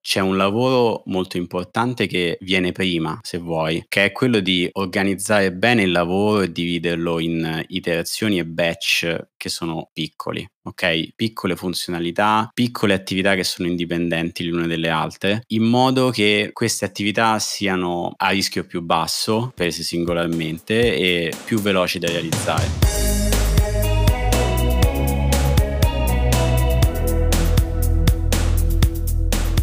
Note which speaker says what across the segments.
Speaker 1: c'è un lavoro molto importante che viene prima, se vuoi, che è quello di organizzare bene il lavoro e dividerlo in iterazioni e batch che sono piccoli, ok? Piccole funzionalità, piccole attività che sono indipendenti l'une dalle altre, in modo che queste attività siano a rischio più basso, prese singolarmente, e più veloci da realizzare.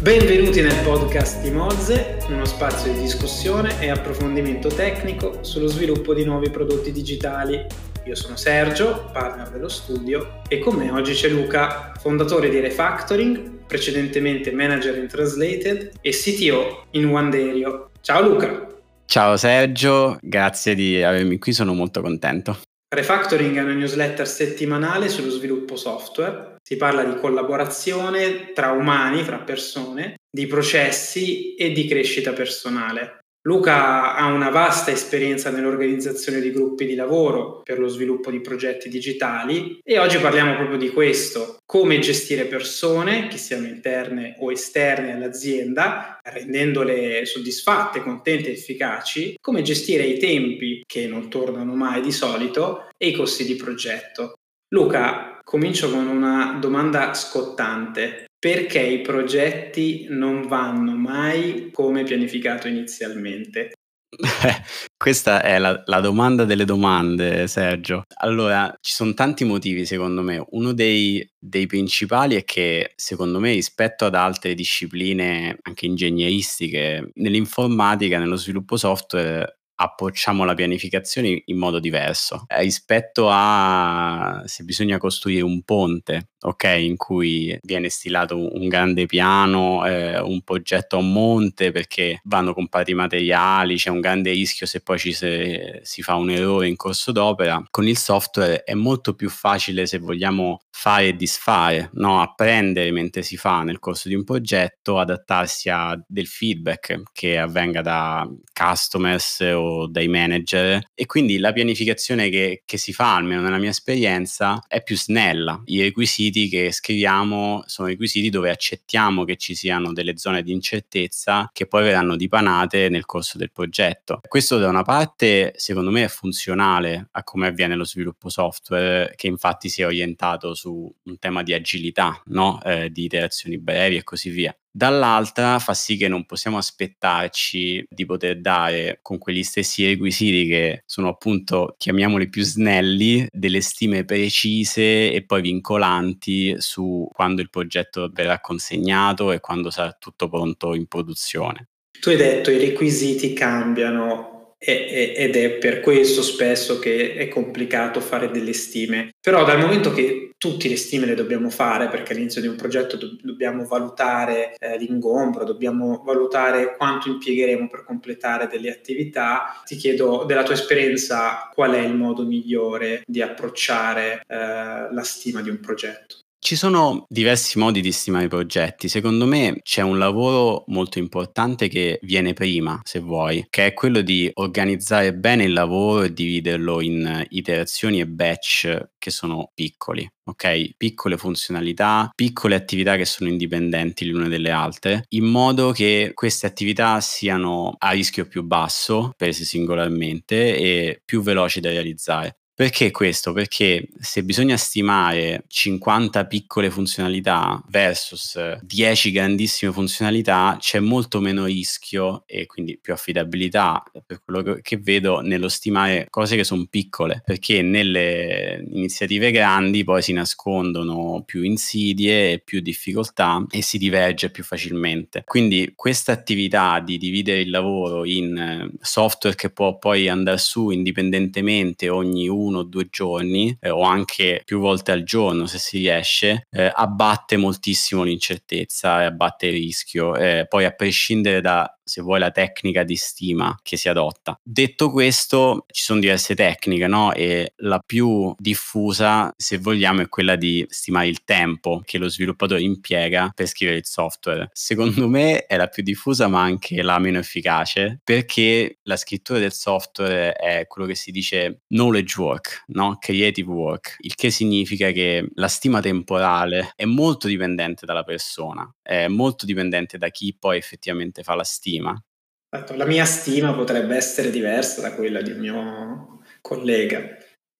Speaker 2: Benvenuti nel podcast di Mozze, uno spazio di discussione e approfondimento tecnico sullo sviluppo di nuovi prodotti digitali. Io sono Sergio, partner dello studio, e con me oggi c'è Luca, fondatore di Refactoring, precedentemente manager in Translated e CTO in Wanderio. Ciao Luca!
Speaker 1: Ciao Sergio, grazie di avermi qui, sono molto contento.
Speaker 2: Refactoring è una newsletter settimanale sullo sviluppo software. Si parla di collaborazione tra umani, fra persone, di processi e di crescita personale. Luca ha una vasta esperienza nell'organizzazione di gruppi di lavoro per lo sviluppo di progetti digitali e oggi parliamo proprio di questo, come gestire persone, che siano interne o esterne all'azienda, rendendole soddisfatte, contente efficaci, come gestire i tempi che non tornano mai di solito e i costi di progetto. Luca, comincio con una domanda scottante perché i progetti non vanno mai come pianificato inizialmente?
Speaker 1: Questa è la, la, domanda delle domande, Sergio. Allora, ci sono tanti motivi secondo me. Uno dei, dei, principali è che secondo me rispetto ad altre discipline, anche ingegneristiche, nell'informatica, nello sviluppo software, approcciamo la pianificazione in modo diverso eh, rispetto a se bisogna costruire un ponte ok, in cui viene stilato un grande piano, eh, un progetto a monte perché vanno comprati i materiali, c'è un grande rischio se poi ci se, si fa un errore in corso d'opera. Con il software è molto più facile se vogliamo fare e disfare, no? apprendere mentre si fa nel corso di un progetto, adattarsi a del feedback che avvenga da customers o dai manager e quindi la pianificazione che, che si fa, almeno nella mia esperienza, è più snella. I requisiti che scriviamo sono requisiti dove accettiamo che ci siano delle zone di incertezza che poi verranno dipanate nel corso del progetto. Questo da una parte secondo me è funzionale a come avviene lo sviluppo software che infatti si è orientato su un tema di agilità, no? eh, di iterazioni brevi e così via dall'altra fa sì che non possiamo aspettarci di poter dare con quegli stessi requisiti che sono appunto, chiamiamoli più snelli, delle stime precise e poi vincolanti su quando il progetto verrà consegnato e quando sarà tutto pronto in produzione.
Speaker 2: Tu hai detto i requisiti cambiano ed è per questo spesso che è complicato fare delle stime. Però dal momento che tutte le stime le dobbiamo fare, perché all'inizio di un progetto do- dobbiamo valutare eh, l'ingombro, dobbiamo valutare quanto impiegheremo per completare delle attività, ti chiedo della tua esperienza qual è il modo migliore di approcciare eh, la stima di un progetto.
Speaker 1: Ci sono diversi modi di stimare i progetti. Secondo me c'è un lavoro molto importante che viene prima, se vuoi, che è quello di organizzare bene il lavoro e dividerlo in iterazioni e batch che sono piccoli. Ok, piccole funzionalità, piccole attività che sono indipendenti l'une dalle altre, in modo che queste attività siano a rischio più basso, prese singolarmente, e più veloci da realizzare. Perché questo? Perché se bisogna stimare 50 piccole funzionalità versus 10 grandissime funzionalità, c'è molto meno rischio e quindi più affidabilità per quello che vedo nello stimare cose che sono piccole, perché nelle iniziative grandi poi si nascondono più insidie e più difficoltà e si diverge più facilmente. Quindi questa attività di dividere il lavoro in software che può poi andare su indipendentemente ogni uno uno o due giorni eh, o anche più volte al giorno se si riesce, eh, abbatte moltissimo l'incertezza e abbatte il rischio. Eh, poi a prescindere da se vuoi la tecnica di stima che si adotta. Detto questo, ci sono diverse tecniche, no? E la più diffusa, se vogliamo, è quella di stimare il tempo che lo sviluppatore impiega per scrivere il software. Secondo me è la più diffusa, ma anche la meno efficace, perché la scrittura del software è quello che si dice knowledge work, no? creative work, il che significa che la stima temporale è molto dipendente dalla persona, è molto dipendente da chi poi effettivamente fa la stima.
Speaker 2: La mia stima potrebbe essere diversa da quella di un mio collega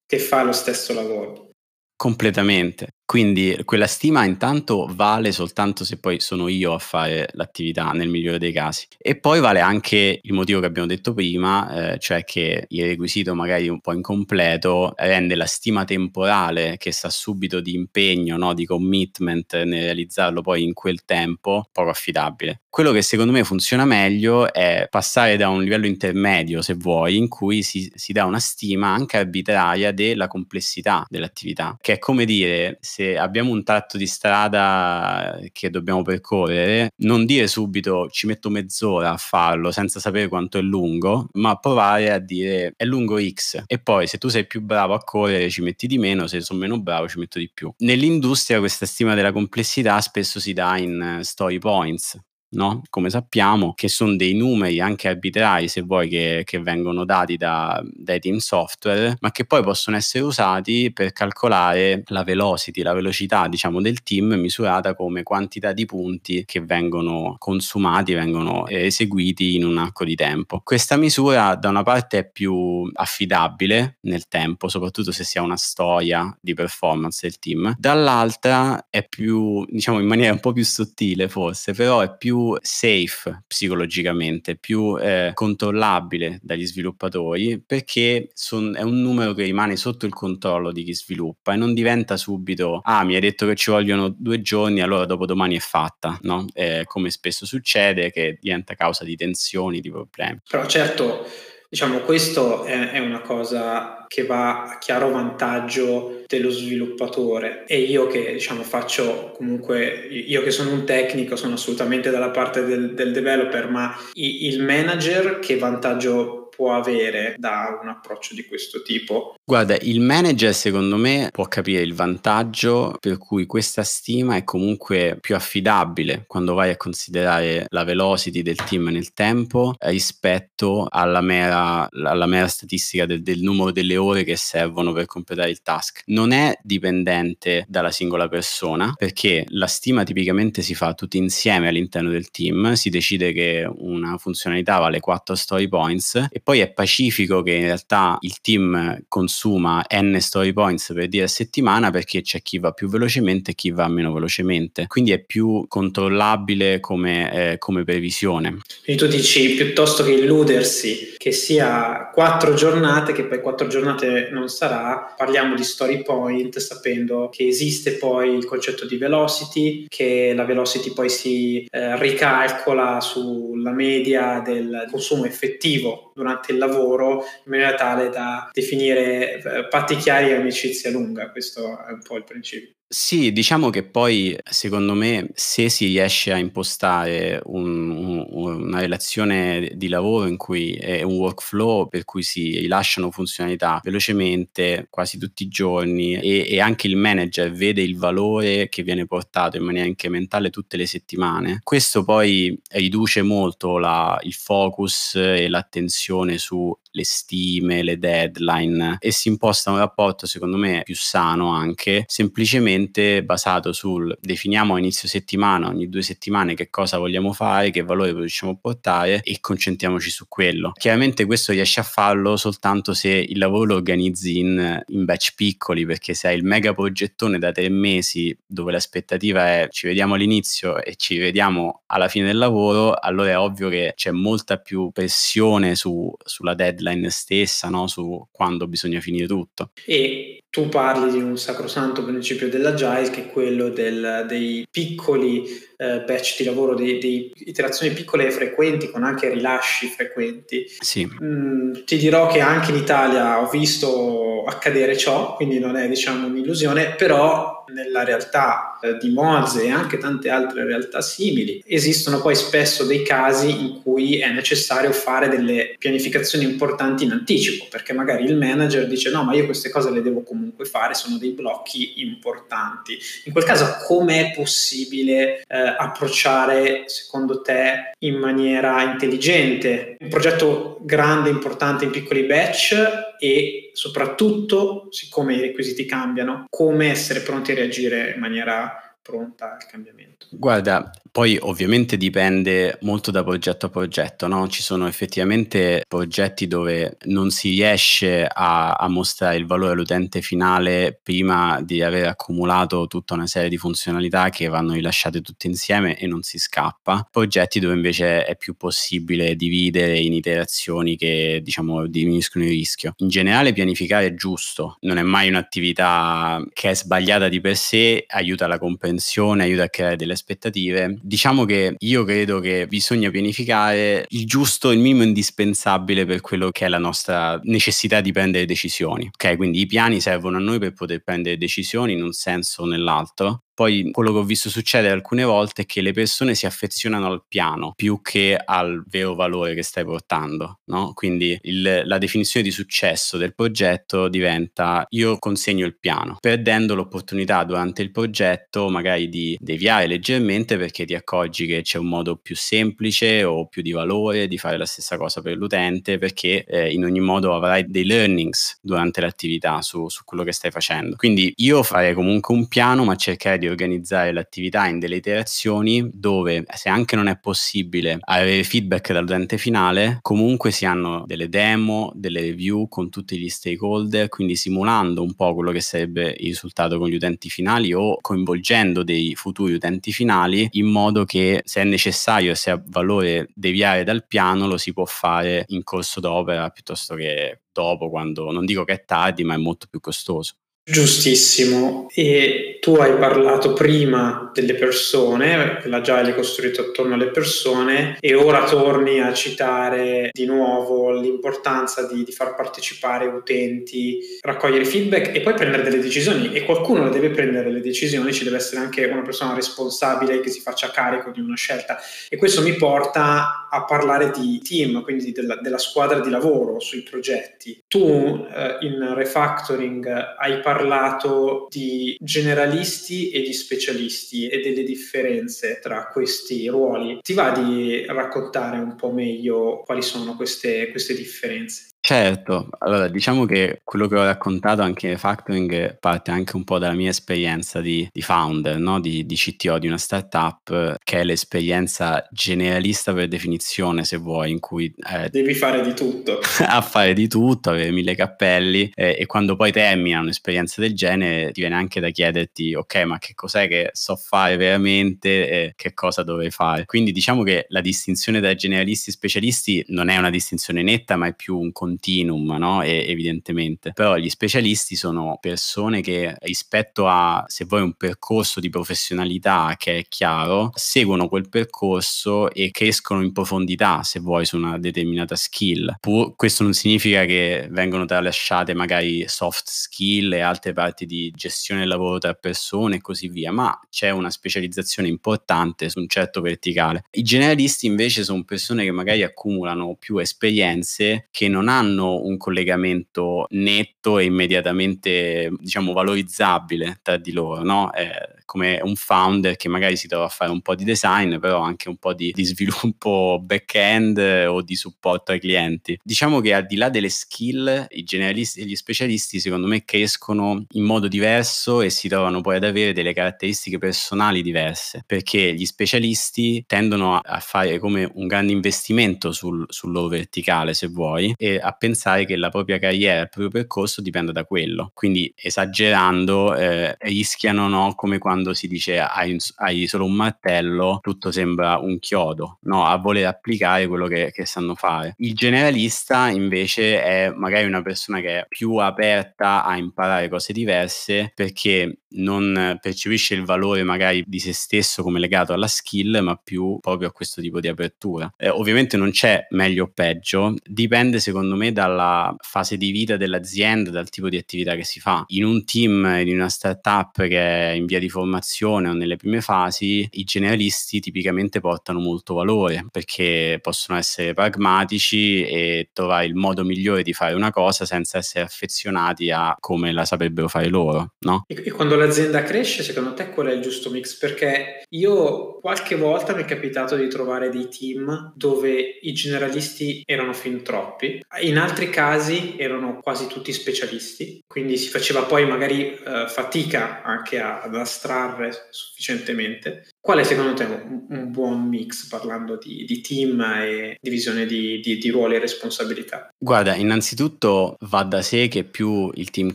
Speaker 2: che fa lo stesso lavoro.
Speaker 1: Completamente. Quindi quella stima intanto vale soltanto se poi sono io a fare l'attività nel migliore dei casi. E poi vale anche il motivo che abbiamo detto prima, eh, cioè che il requisito magari un po' incompleto rende la stima temporale che sta subito di impegno, no, di commitment nel realizzarlo poi in quel tempo poco affidabile. Quello che secondo me funziona meglio è passare da un livello intermedio, se vuoi, in cui si, si dà una stima anche arbitraria della complessità dell'attività, che è come dire se abbiamo un tratto di strada che dobbiamo percorrere, non dire subito ci metto mezz'ora a farlo senza sapere quanto è lungo, ma provare a dire è lungo X e poi se tu sei più bravo a correre ci metti di meno, se sono meno bravo ci metto di più. Nell'industria questa stima della complessità spesso si dà in story points, no? come sappiamo, che sono dei numeri anche arbitrari, se vuoi, che, che vengono dati da, dai team software, ma che poi possono essere usati per calcolare la velocity, la velocità diciamo, del team misurata come quantità di punti che vengono consumati, vengono eseguiti in un arco di tempo. Questa misura da una parte è più affidabile nel tempo, soprattutto se si ha una storia di performance del team, dall'altra è più, diciamo in maniera un po' più sottile forse, però è più safe psicologicamente, più eh, controllabile dagli sviluppatori perché son, è un numero che rimane sotto il controllo di chi sviluppa e non diventa subito ah mi hai detto che ci vogliono due giorni allora dopo domani è fatta, no? Eh, come spesso succede che diventa causa di tensioni, di problemi.
Speaker 2: Però certo Diciamo, questo è, è, una cosa che va a chiaro vantaggio dello sviluppatore. E io che diciamo faccio comunque, io che sono un tecnico sono assolutamente dalla parte del, del developer, ma il manager che vantaggio può avere da un approccio di questo tipo?
Speaker 1: Guarda, il manager secondo me può capire il vantaggio per cui questa stima è comunque più affidabile quando vai a considerare la velocity del team nel tempo rispetto alla mera, alla mera statistica del, del numero delle ore che servono per completare il task. Non è dipendente dalla singola persona perché la stima tipicamente si fa tutti insieme all'interno del team, si decide che una funzionalità vale 4 story points e poi è pacifico che in realtà il team consuma n story points per dire a settimana perché c'è chi va più velocemente e chi va meno velocemente. Quindi è più controllabile come, eh, come previsione.
Speaker 2: Quindi tu dici piuttosto che illudersi che sia quattro giornate, che poi quattro giornate non sarà, parliamo di story point sapendo che esiste poi il concetto di velocity, che la velocity poi si eh, ricalcola sulla media del consumo effettivo durante durante il lavoro in maniera tale da definire eh, patti chiari e amicizia lunga. Questo è un po' il principio.
Speaker 1: Sì, diciamo che poi secondo me se si riesce a impostare un, un, una relazione di lavoro in cui è un workflow per cui si rilasciano funzionalità velocemente quasi tutti i giorni e, e anche il manager vede il valore che viene portato in maniera incrementale tutte le settimane, questo poi riduce molto la, il focus e l'attenzione su le stime, le deadline e si imposta un rapporto secondo me più sano anche, semplicemente basato sul definiamo a inizio settimana, ogni due settimane che cosa vogliamo fare, che valore riusciamo a portare e concentriamoci su quello. Chiaramente questo riesce a farlo soltanto se il lavoro lo organizzi in, in batch piccoli perché se hai il mega progettone da tre mesi dove l'aspettativa è ci vediamo all'inizio e ci vediamo alla fine del lavoro, allora è ovvio che c'è molta più pressione su, sulla deadline deadline stessa, no? su quando bisogna finire tutto.
Speaker 2: E Tu parli di un sacrosanto principio dell'agile che è quello del, dei piccoli eh, batch di lavoro, di iterazioni piccole e frequenti con anche rilasci frequenti.
Speaker 1: Sì.
Speaker 2: Mm, ti dirò che anche in Italia ho visto accadere ciò, quindi non è diciamo un'illusione, però nella realtà eh, di Moze e anche tante altre realtà simili esistono poi spesso dei casi in cui è necessario fare delle pianificazioni importanti in anticipo, perché magari il manager dice no, ma io queste cose le devo comunque fare, sono dei blocchi importanti. In quel caso com'è possibile eh, approcciare secondo te in maniera intelligente un progetto grande, importante in piccoli batch e soprattutto, siccome i requisiti cambiano, come essere pronti a reagire in maniera pronta al cambiamento.
Speaker 1: Guarda, poi ovviamente dipende molto da progetto a progetto, no? Ci sono effettivamente progetti dove non si riesce a, a, mostrare il valore all'utente finale prima di aver accumulato tutta una serie di funzionalità che vanno rilasciate tutte insieme e non si scappa. Progetti dove invece è più possibile dividere in iterazioni che diciamo diminuiscono il rischio. In generale pianificare è giusto, non è mai un'attività che è sbagliata di per sé, aiuta la comprensione, aiuta a creare delle aspettative Diciamo che io credo che bisogna pianificare il giusto, il minimo indispensabile per quello che è la nostra necessità di prendere decisioni. Ok, quindi i piani servono a noi per poter prendere decisioni in un senso o nell'altro, poi quello che ho visto succedere alcune volte è che le persone si affezionano al piano più che al vero valore che stai portando, no? Quindi il, la definizione di successo del progetto diventa io consegno il piano, perdendo l'opportunità durante il progetto magari di deviare leggermente perché ti accorgi che c'è un modo più semplice o più di valore di fare la stessa cosa per l'utente perché eh, in ogni modo avrai dei learnings durante l'attività su, su quello che stai facendo. Quindi io farei comunque un piano ma cercare di organizzare l'attività in delle iterazioni dove se anche non è possibile avere feedback dall'utente finale, comunque si hanno delle demo, delle review con tutti gli stakeholder, quindi simulando un po' quello che sarebbe il risultato con gli utenti finali o coinvolgendo dei futuri utenti finali in modo che se è necessario se ha valore deviare dal piano lo si può fare in corso d'opera piuttosto che dopo quando non dico che è tardi ma è molto più costoso.
Speaker 2: Giustissimo, e tu hai parlato prima delle persone, l'agile è costruito attorno alle persone e ora torni a citare di nuovo l'importanza di, di, far partecipare utenti, raccogliere feedback e poi prendere delle decisioni. E qualcuno deve prendere le decisioni, ci deve essere anche una persona responsabile che si faccia carico di una scelta. E questo mi porta a parlare di team, quindi della, della squadra di lavoro sui progetti. Tu eh, in refactoring hai parlato di generalisti e di specialisti e delle differenze tra questi ruoli. Ti va di raccontare un po' meglio quali sono queste, queste differenze?
Speaker 1: Certo, allora diciamo che quello che ho raccontato anche in factoring parte anche un po' dalla mia esperienza di, di founder, no? di, di, CTO di una startup, che è l'esperienza generalista per definizione, se vuoi, in cui...
Speaker 2: Eh, Devi fare di tutto.
Speaker 1: a fare di tutto, avere mille cappelli eh, e quando poi termina un'esperienza del genere ti viene anche da chiederti, ok, ma che cos'è che so fare veramente e che cosa dovrei fare? Quindi diciamo che la distinzione tra generalisti e specialisti non è una distinzione netta, ma è più un continuo continuum, no? E, evidentemente. Però gli specialisti sono persone che rispetto a, se vuoi, un percorso di professionalità che è chiaro, seguono quel percorso e crescono in profondità, se vuoi, su una determinata skill. Pur, questo non significa che vengono tralasciate magari soft skill e altre parti di gestione del lavoro tra persone e così via, ma c'è una specializzazione importante su un certo verticale. I generalisti invece sono persone che magari accumulano più esperienze che non hanno hanno un collegamento netto e immediatamente diciamo valorizzabile tra di loro, no? Eh, come un founder che magari si trova a fare un po' di design, però anche un po' di, di sviluppo back-end o di supporto ai clienti. Diciamo che al di là delle skill, i generalisti e gli specialisti secondo me crescono in modo diverso e si trovano poi ad avere delle caratteristiche personali diverse, perché gli specialisti tendono a fare come un grande investimento sul, sul loro verticale, se vuoi, e a pensare che la propria carriera, il proprio percorso dipenda da quello. Quindi esagerando, eh, rischiano no, come quando quando si dice hai, hai, solo un martello, tutto sembra un chiodo, no? A voler applicare quello che, che sanno fare. Il generalista invece è magari una persona che è più aperta a imparare cose diverse perché non percepisce il valore magari di se stesso come legato alla skill, ma più proprio a questo tipo di apertura. Eh, ovviamente non c'è meglio o peggio, dipende secondo me dalla fase di vita dell'azienda, dal tipo di attività che si fa. In un team di una startup che è in via di formazione o nelle prime fasi, i generalisti tipicamente portano molto valore perché possono essere pragmatici e trovare il modo migliore di fare una cosa senza essere affezionati a come la saprebbero fare loro, no?
Speaker 2: E quando l'azienda cresce, secondo te qual è il giusto mix? Perché io qualche volta mi è capitato di trovare dei team dove i generalisti erano fin troppi, in altri casi erano quasi tutti specialisti, quindi si faceva poi magari eh, fatica anche a, ad astrarre sufficientemente. Qual è secondo te un, un buon mix parlando di, di, team e divisione di, di, di, ruoli e responsabilità?
Speaker 1: Guarda, innanzitutto va da sé che più il team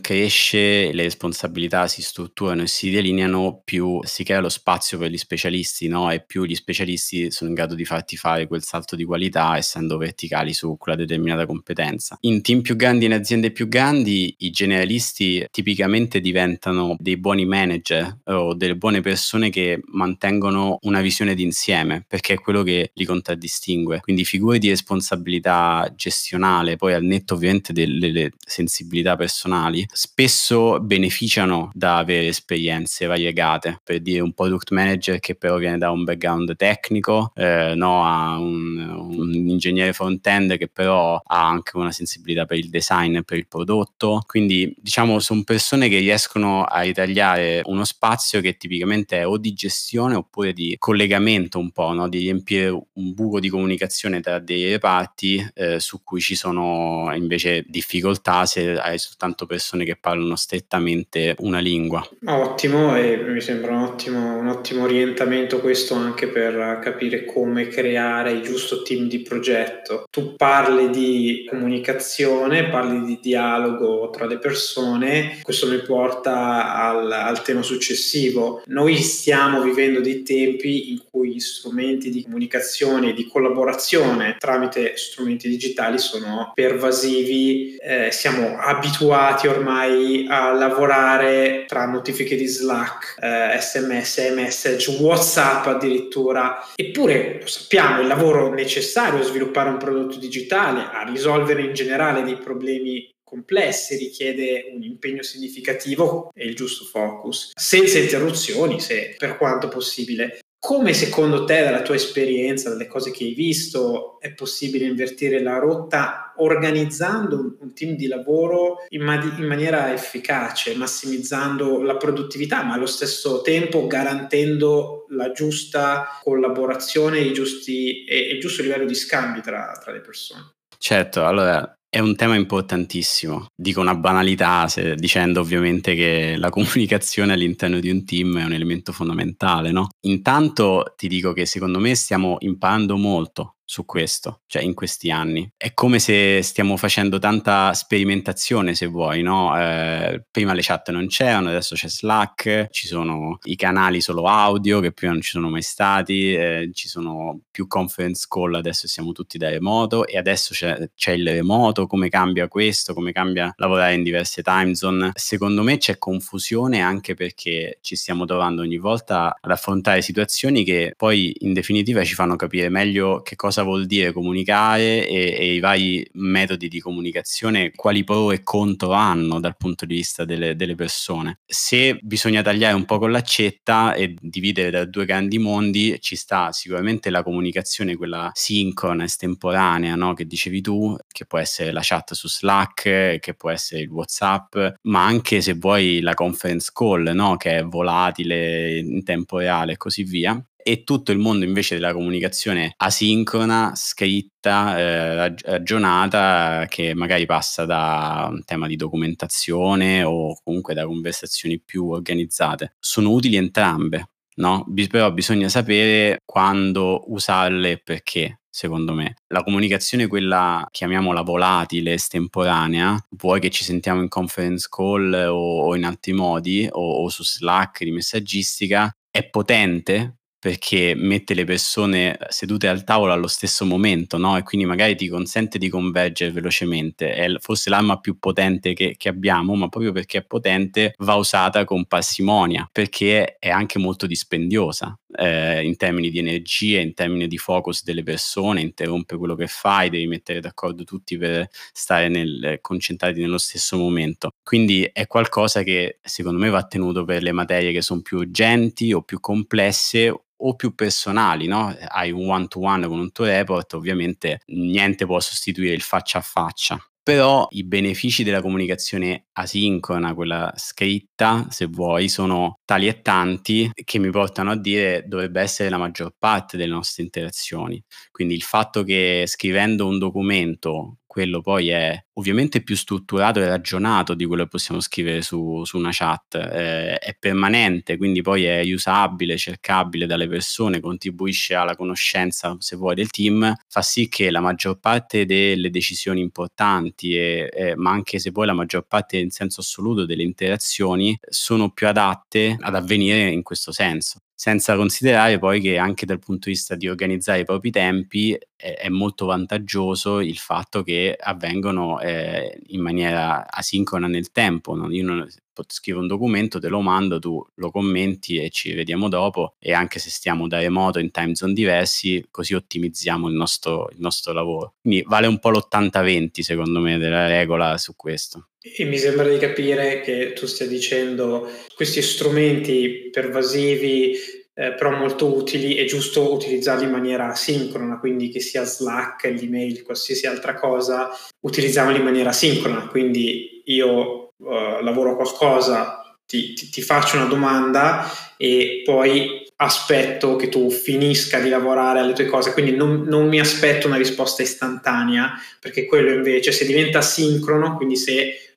Speaker 1: cresce, le responsabilità si strutturano e si delineano, più si crea lo spazio per gli specialisti, no? E più gli specialisti sono in grado di farti fare quel salto di qualità essendo verticali su quella determinata competenza. In team più grandi, in aziende più grandi, i generalisti tipicamente diventano dei buoni manager o delle buone persone che mantengono mantengono una visione d'insieme, perché è quello che li contraddistingue. Quindi figure di responsabilità gestionale, poi al netto ovviamente delle, sensibilità personali, spesso beneficiano da avere esperienze variegate. Per dire un product manager che però viene da un background tecnico, eh, no, a un, un ingegnere front-end che però ha anche una sensibilità per il design per il prodotto. Quindi diciamo sono persone che riescono a ritagliare uno spazio che tipicamente è o di gestione oppure di collegamento un po', no? di riempire un buco di comunicazione tra dei reparti eh, su cui ci sono invece difficoltà se hai soltanto persone che parlano strettamente una lingua.
Speaker 2: Ottimo e mi sembra un ottimo, un ottimo orientamento questo anche per capire come creare il giusto team di progetto. Tu parli di comunicazione, parli di dialogo tra le persone, questo mi porta al, al tema successivo. Noi stiamo vivendo dei tempi in cui gli strumenti di comunicazione e di collaborazione tramite strumenti digitali sono pervasivi, eh, siamo abituati ormai a lavorare tra notifiche di Slack, eh, sms, message, whatsapp addirittura, eppure lo sappiamo, il lavoro necessario a sviluppare un prodotto digitale, a risolvere in generale dei problemi complessi, richiede un impegno significativo e il giusto focus, senza interruzioni, se per quanto possibile. Come secondo te, dalla tua esperienza, dalle cose che hai visto, è possibile invertire la rotta organizzando un, team di lavoro in, ma- in, maniera efficace, massimizzando la produttività, ma allo stesso tempo garantendo la giusta collaborazione giusti, e, e il giusto livello di scambi tra, tra le persone?
Speaker 1: Certo, allora è un tema importantissimo. Dico una banalità se, dicendo ovviamente che la comunicazione all'interno di un team è un elemento fondamentale, no? Intanto ti dico che secondo me stiamo imparando molto su questo, cioè in questi anni. È come se stiamo facendo tanta sperimentazione, se vuoi, no? Eh, prima le chat non c'erano, adesso c'è Slack, ci sono i canali solo audio che prima non ci sono mai stati, eh, ci sono più conference call, adesso siamo tutti da remoto e adesso c'è, c'è il remoto, come cambia questo, come cambia lavorare in diverse time zone. Secondo me c'è confusione anche perché ci stiamo trovando ogni volta ad affrontare situazioni che poi in definitiva ci fanno capire meglio che cosa cosa vuol dire comunicare e, e, i vari metodi di comunicazione, quali pro e contro hanno dal punto di vista delle, delle persone. Se bisogna tagliare un po' con l'accetta e dividere da due grandi mondi, ci sta sicuramente la comunicazione, quella sincrona, estemporanea, no? che dicevi tu, che può essere la chat su Slack, che può essere il WhatsApp, ma anche se vuoi la conference call, no? che è volatile in tempo reale e così via e tutto il mondo invece della comunicazione asincrona, scritta, eh, ragionata, che magari passa da un tema di documentazione o comunque da conversazioni più organizzate. Sono utili entrambe no? Però bisogna sapere quando usarle e perché secondo me. La comunicazione, quella chiamiamola volatile, estemporanea, vuoi che ci sentiamo in conference call o, o in altri modi, o, o, su Slack di messaggistica, è potente perché mette le persone sedute al tavolo allo stesso momento, no? E quindi magari ti consente di convergere velocemente. È forse l'arma più potente che, che abbiamo, ma proprio perché è potente va usata con parsimonia, perché è anche molto dispendiosa eh, in termini di energia, in termini di focus delle persone, interrompe quello che fai, devi mettere d'accordo tutti per stare nel, concentrati nello stesso momento. Quindi è qualcosa che secondo me va tenuto per le materie che sono più urgenti o più complesse o più personali, no? Hai un one to one con un tuo report, ovviamente niente può sostituire il faccia a faccia. Però i benefici della comunicazione asincrona, quella scritta, se vuoi, sono tali e tanti che mi portano a dire dovrebbe essere la maggior parte delle nostre interazioni. Quindi il fatto che scrivendo un documento quello poi è ovviamente più strutturato e ragionato di quello che possiamo scrivere su, su una chat, eh, è permanente, quindi poi è usabile, cercabile dalle persone, contribuisce alla conoscenza, se vuoi, del team, fa sì che la maggior parte delle decisioni importanti, e, e, ma anche se vuoi la maggior parte in senso assoluto delle interazioni, sono più adatte ad avvenire in questo senso senza considerare poi che anche dal punto di vista di organizzare i propri tempi è, è molto vantaggioso il fatto che avvengono eh, in maniera asincrona nel tempo. No? Io non, scrivo un documento, te lo mando, tu lo commenti e ci vediamo dopo e anche se stiamo da remoto in time zone diversi, così ottimizziamo il nostro, il nostro lavoro. Quindi vale un po' l'80-20 secondo me della regola su questo.
Speaker 2: E mi sembra di capire che tu stia dicendo questi strumenti pervasivi eh, però molto utili, è giusto utilizzarli in maniera asincrona, quindi che sia Slack, l'email, qualsiasi altra cosa, utilizziamoli in maniera asincrona, quindi io uh, lavoro qualcosa, ti, ti, ti faccio una domanda e poi aspetto che tu finisca di lavorare alle tue cose, quindi non, non, mi aspetto una risposta istantanea, perché quello invece se diventa sincrono, quindi se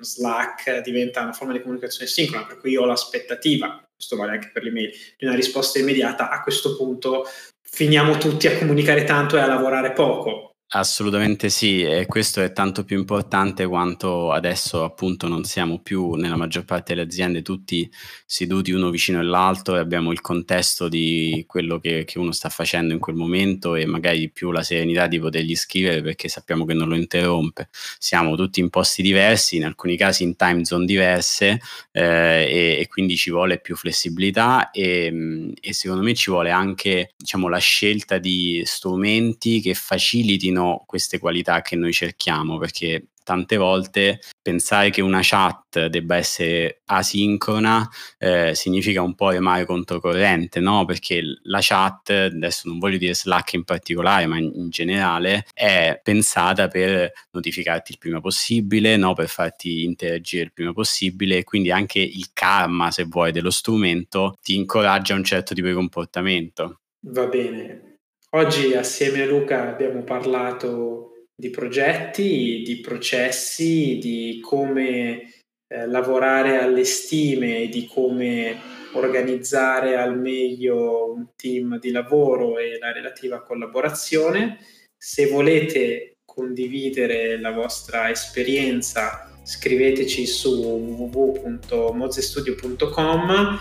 Speaker 2: Slack diventa una forma di comunicazione sincrona, per cui io ho l'aspettativa, questo vale anche per l'email, di una risposta immediata, a questo punto finiamo tutti a comunicare tanto e a lavorare poco.
Speaker 1: Assolutamente sì, e questo è tanto più importante quanto adesso appunto non siamo più nella maggior parte delle aziende tutti seduti uno vicino all'altro e abbiamo il contesto di quello che, che uno sta facendo in quel momento e magari più la serenità di potergli scrivere perché sappiamo che non lo interrompe. Siamo tutti in posti diversi, in alcuni casi in time zone diverse eh, e, e, quindi ci vuole più flessibilità e, e secondo me ci vuole anche diciamo, la scelta di strumenti che facilitino queste qualità che noi cerchiamo, perché tante volte pensare che una chat debba essere asincrona eh, significa un po' remare controcorrente, no? Perché la chat, adesso non voglio dire Slack in particolare, ma in, in generale, è pensata per notificarti il prima possibile, no? Per farti interagire il prima possibile e quindi anche il karma, se vuoi, dello strumento ti incoraggia a un certo tipo di comportamento.
Speaker 2: Va bene, Oggi assieme a Luca abbiamo parlato di progetti, di processi, di come eh, lavorare alle stime di come organizzare al meglio un team di lavoro e la relativa collaborazione. Se volete condividere la vostra esperienza, scriveteci su www.mozestudio.com.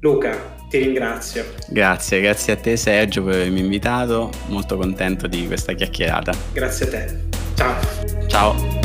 Speaker 2: Luca, ti ringrazio.
Speaker 1: Grazie, grazie a te Sergio per avermi invitato, molto contento di questa chiacchierata.
Speaker 2: Grazie a te. Ciao.
Speaker 1: Ciao.